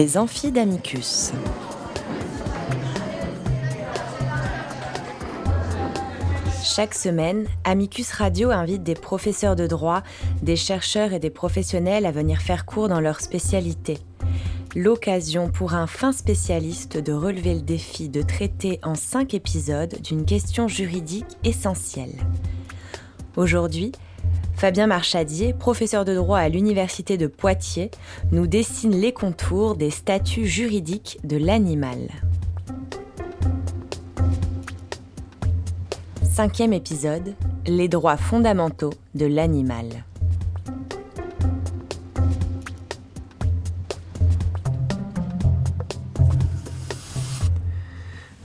Les amphis d'Amicus. Chaque semaine, Amicus Radio invite des professeurs de droit, des chercheurs et des professionnels à venir faire cours dans leur spécialité. L'occasion pour un fin spécialiste de relever le défi de traiter en cinq épisodes d'une question juridique essentielle. Aujourd'hui, Fabien Marchadier, professeur de droit à l'Université de Poitiers, nous dessine les contours des statuts juridiques de l'animal. Cinquième épisode, les droits fondamentaux de l'animal.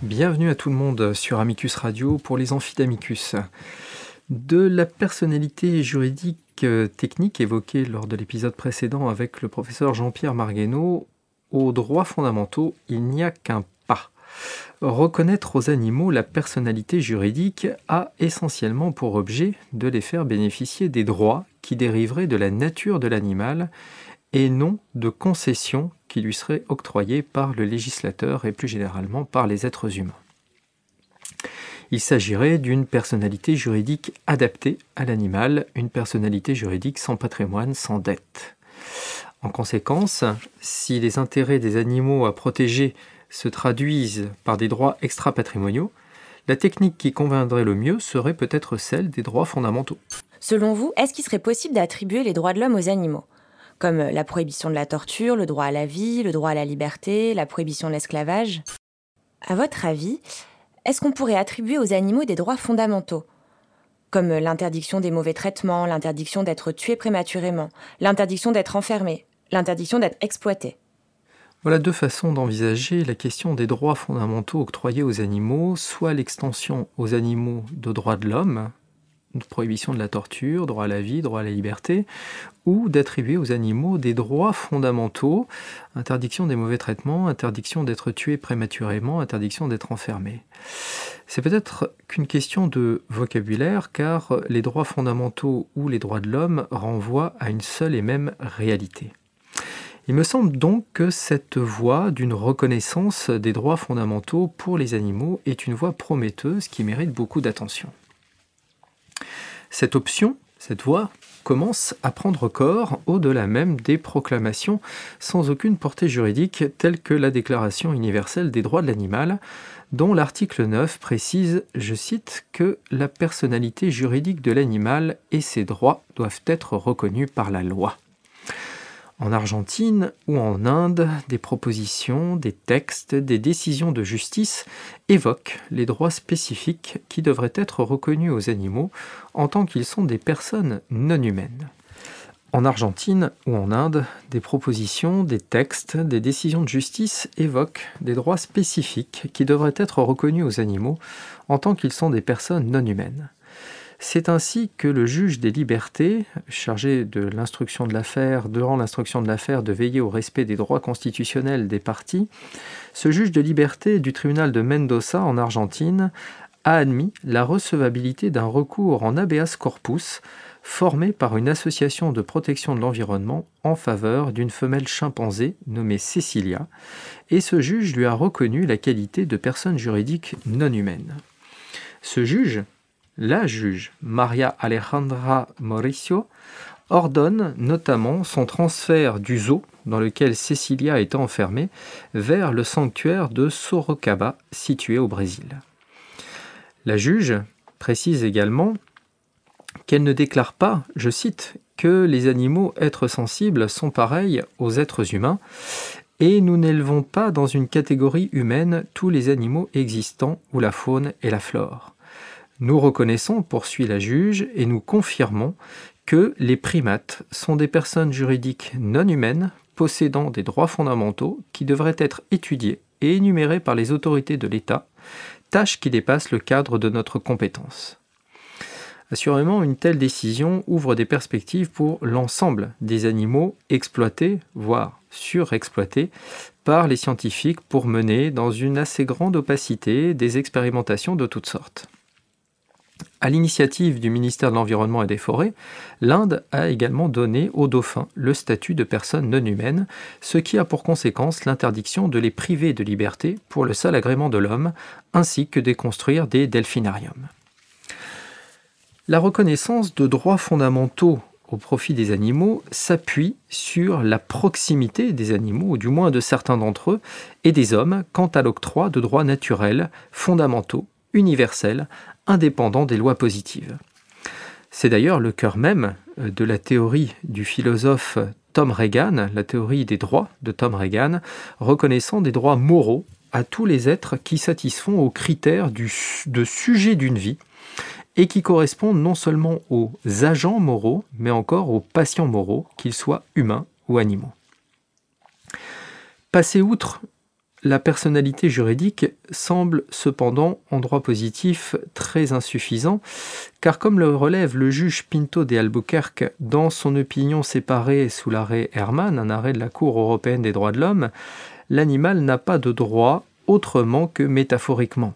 Bienvenue à tout le monde sur Amicus Radio pour les amphidamicus. De la personnalité juridique euh, technique évoquée lors de l'épisode précédent avec le professeur Jean-Pierre Marguenot, aux droits fondamentaux, il n'y a qu'un pas. Reconnaître aux animaux la personnalité juridique a essentiellement pour objet de les faire bénéficier des droits qui dériveraient de la nature de l'animal et non de concessions qui lui seraient octroyées par le législateur et plus généralement par les êtres humains. Il s'agirait d'une personnalité juridique adaptée à l'animal, une personnalité juridique sans patrimoine, sans dette. En conséquence, si les intérêts des animaux à protéger se traduisent par des droits extra-patrimoniaux, la technique qui conviendrait le mieux serait peut-être celle des droits fondamentaux. Selon vous, est-ce qu'il serait possible d'attribuer les droits de l'homme aux animaux? Comme la prohibition de la torture, le droit à la vie, le droit à la liberté, la prohibition de l'esclavage? À votre avis, est-ce qu'on pourrait attribuer aux animaux des droits fondamentaux? Comme l'interdiction des mauvais traitements, l'interdiction d'être tué prématurément, l'interdiction d'être enfermé, l'interdiction d'être exploité. Voilà deux façons d'envisager la question des droits fondamentaux octroyés aux animaux, soit l'extension aux animaux de droits de l'homme, prohibition de la torture, droit à la vie, droit à la liberté, ou d'attribuer aux animaux des droits fondamentaux, interdiction des mauvais traitements, interdiction d'être tué prématurément, interdiction d'être enfermé. C'est peut-être qu'une question de vocabulaire, car les droits fondamentaux ou les droits de l'homme renvoient à une seule et même réalité. Il me semble donc que cette voie d'une reconnaissance des droits fondamentaux pour les animaux est une voie prometteuse qui mérite beaucoup d'attention. Cette option, cette voie, commence à prendre corps au-delà même des proclamations sans aucune portée juridique telles que la Déclaration universelle des droits de l'animal, dont l'article 9 précise, je cite, que la personnalité juridique de l'animal et ses droits doivent être reconnus par la loi. En Argentine ou en Inde, des propositions, des textes, des décisions de justice évoquent les droits spécifiques qui devraient être reconnus aux animaux en tant qu'ils sont des personnes non humaines. En Argentine ou en Inde, des propositions, des textes, des décisions de justice évoquent des droits spécifiques qui devraient être reconnus aux animaux en tant qu'ils sont des personnes non humaines. C'est ainsi que le juge des libertés, chargé de l'instruction de l'affaire, durant l'instruction de l'affaire, de veiller au respect des droits constitutionnels des parties, ce juge de liberté du tribunal de Mendoza en Argentine a admis la recevabilité d'un recours en habeas corpus formé par une association de protection de l'environnement en faveur d'une femelle chimpanzé nommée Cecilia, et ce juge lui a reconnu la qualité de personne juridique non humaine. Ce juge, la juge Maria Alejandra Mauricio ordonne notamment son transfert du zoo dans lequel Cecilia était enfermée vers le sanctuaire de Sorocaba situé au Brésil. La juge précise également qu'elle ne déclare pas, je cite, que les animaux êtres sensibles sont pareils aux êtres humains et nous n'élevons pas dans une catégorie humaine tous les animaux existants ou la faune et la flore. Nous reconnaissons, poursuit la juge, et nous confirmons que les primates sont des personnes juridiques non humaines possédant des droits fondamentaux qui devraient être étudiés et énumérés par les autorités de l'État, tâche qui dépasse le cadre de notre compétence. Assurément, une telle décision ouvre des perspectives pour l'ensemble des animaux exploités, voire surexploités, par les scientifiques pour mener, dans une assez grande opacité, des expérimentations de toutes sortes. À l'initiative du ministère de l'Environnement et des Forêts, l'Inde a également donné aux dauphins le statut de personne non humaine, ce qui a pour conséquence l'interdiction de les priver de liberté pour le seul agrément de l'homme, ainsi que de construire des delphinariums. La reconnaissance de droits fondamentaux au profit des animaux s'appuie sur la proximité des animaux, ou du moins de certains d'entre eux, et des hommes quant à l'octroi de droits naturels, fondamentaux, universels, indépendants des lois positives. C'est d'ailleurs le cœur même euh, de la théorie du philosophe Tom Reagan, la théorie des droits de Tom Reagan, reconnaissant des droits moraux à tous les êtres qui satisfont aux critères de sujet d'une vie et qui correspondent non seulement aux agents moraux, mais encore aux patients moraux, qu'ils soient humains ou animaux. Passer outre la personnalité juridique semble cependant en droit positif très insuffisant, car comme le relève le juge Pinto de Albuquerque dans son opinion séparée sous l'arrêt Herman, un arrêt de la Cour européenne des droits de l'homme, l'animal n'a pas de droit autrement que métaphoriquement.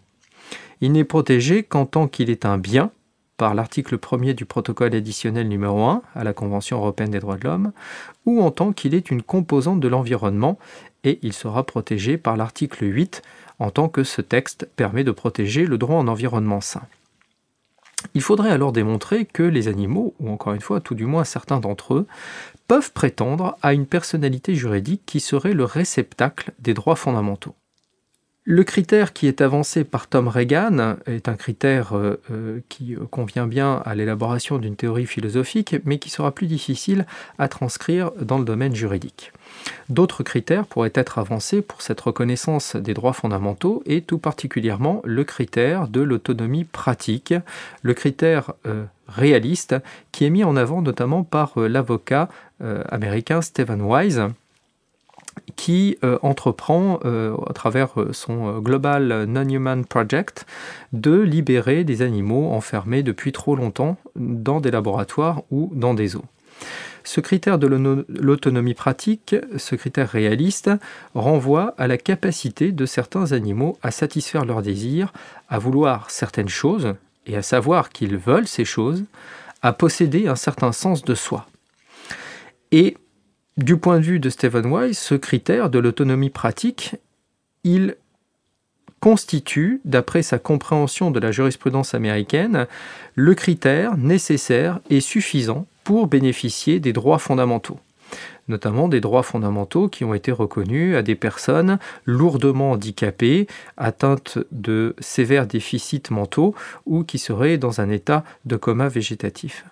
Il n'est protégé qu'en tant qu'il est un bien, par l'article 1er du protocole additionnel numéro 1 à la Convention européenne des droits de l'homme, ou en tant qu'il est une composante de l'environnement, et il sera protégé par l'article 8 en tant que ce texte permet de protéger le droit en environnement sain. Il faudrait alors démontrer que les animaux, ou encore une fois tout du moins certains d'entre eux, peuvent prétendre à une personnalité juridique qui serait le réceptacle des droits fondamentaux. Le critère qui est avancé par Tom Reagan est un critère euh, euh, qui convient bien à l'élaboration d'une théorie philosophique, mais qui sera plus difficile à transcrire dans le domaine juridique. D'autres critères pourraient être avancés pour cette reconnaissance des droits fondamentaux, et tout particulièrement le critère de l'autonomie pratique, le critère euh, réaliste, qui est mis en avant notamment par l'avocat américain Stephen Wise euh, entreprend, euh, à travers euh, son Global Non-Human Project, de libérer des animaux enfermés depuis trop longtemps dans des laboratoires ou dans des eaux. Ce critère de l'autonomie pratique, ce critère réaliste, renvoie à la capacité de certains animaux à satisfaire leurs désirs, à vouloir certaines choses, et à savoir qu'ils veulent ces choses, à posséder un certain sens de soi. Et du point de vue de Stephen Wise, ce critère de l'autonomie pratique, il constitue, d'après sa compréhension de la jurisprudence américaine, le critère nécessaire et suffisant pour bénéficier des droits fondamentaux notamment des droits fondamentaux qui ont été reconnus à des personnes lourdement handicapées, atteintes de sévères déficits mentaux ou qui seraient dans un état de coma végétatif.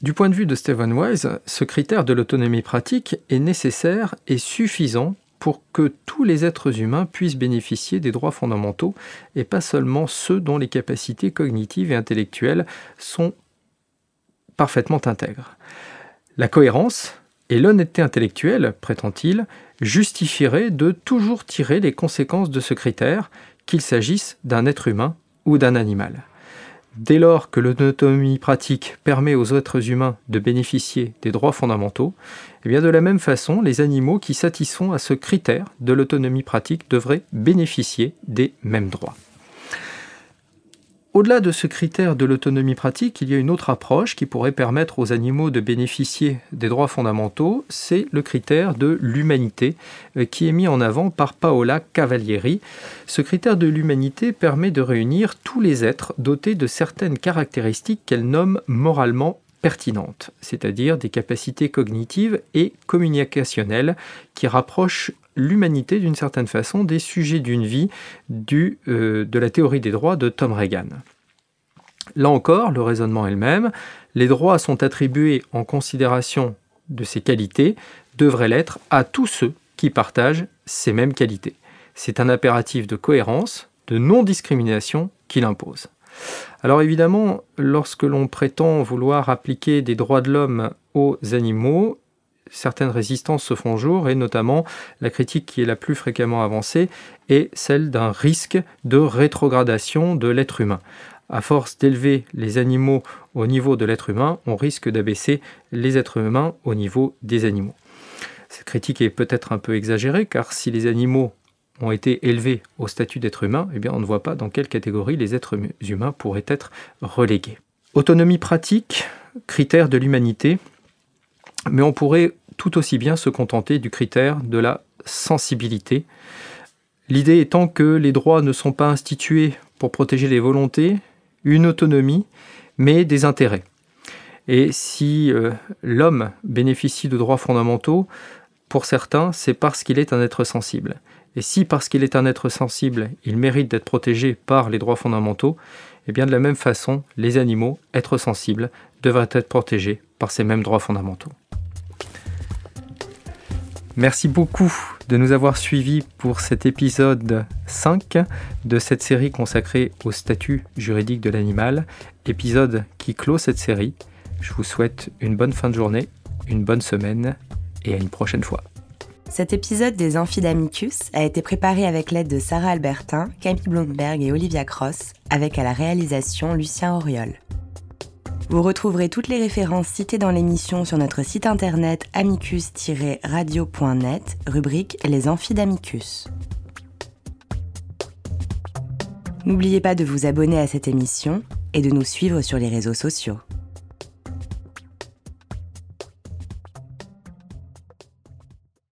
Du point de vue de Stephen Wise, ce critère de l'autonomie pratique est nécessaire et suffisant pour que tous les êtres humains puissent bénéficier des droits fondamentaux et pas seulement ceux dont les capacités cognitives et intellectuelles sont parfaitement intègres. La cohérence et l'honnêteté intellectuelle, prétend-il, justifieraient de toujours tirer les conséquences de ce critère, qu'il s'agisse d'un être humain ou d'un animal. Dès lors que l'autonomie pratique permet aux êtres humains de bénéficier des droits fondamentaux, eh bien de la même façon, les animaux qui satisfont à ce critère de l'autonomie pratique devraient bénéficier des mêmes droits. Au-delà de ce critère de l'autonomie pratique, il y a une autre approche qui pourrait permettre aux animaux de bénéficier des droits fondamentaux, c'est le critère de l'humanité euh, qui est mis en avant par Paola Cavalieri. Ce critère de l'humanité permet de réunir tous les êtres dotés de certaines caractéristiques qu'elle nomme moralement pertinentes, c'est-à-dire des capacités cognitives et communicationnelles qui rapprochent l'humanité d'une certaine façon des sujets d'une vie du, euh, de la théorie des droits de Tom Reagan. Là encore, le raisonnement est le même. Les droits sont attribués en considération de ces qualités, devraient l'être à tous ceux qui partagent ces mêmes qualités. C'est un impératif de cohérence, de non-discrimination qu'il impose. Alors évidemment, lorsque l'on prétend vouloir appliquer des droits de l'homme aux animaux, certaines résistances se font jour et notamment la critique qui est la plus fréquemment avancée est celle d'un risque de rétrogradation de l'être humain. À force d'élever les animaux au niveau de l'être humain, on risque d'abaisser les êtres humains au niveau des animaux. Cette critique est peut-être un peu exagérée car si les animaux ont été élevés au statut d'être humain, eh bien on ne voit pas dans quelle catégorie les êtres humains pourraient être relégués. Autonomie pratique, critère de l'humanité, mais on pourrait tout aussi bien se contenter du critère de la sensibilité. L'idée étant que les droits ne sont pas institués pour protéger les volontés, une autonomie, mais des intérêts. Et si euh, l'homme bénéficie de droits fondamentaux, pour certains, c'est parce qu'il est un être sensible. Et si parce qu'il est un être sensible, il mérite d'être protégé par les droits fondamentaux, eh bien de la même façon, les animaux, êtres sensibles, devraient être protégés par ces mêmes droits fondamentaux. Merci beaucoup de nous avoir suivis pour cet épisode 5 de cette série consacrée au statut juridique de l'animal, épisode qui clôt cette série. Je vous souhaite une bonne fin de journée, une bonne semaine et à une prochaine fois. Cet épisode des Amphidamicus a été préparé avec l'aide de Sarah Albertin, Camille Blomberg et Olivia Cross, avec à la réalisation Lucien Auriol. Vous retrouverez toutes les références citées dans l'émission sur notre site internet amicus-radio.net, rubrique Les Amphidamicus. N'oubliez pas de vous abonner à cette émission et de nous suivre sur les réseaux sociaux.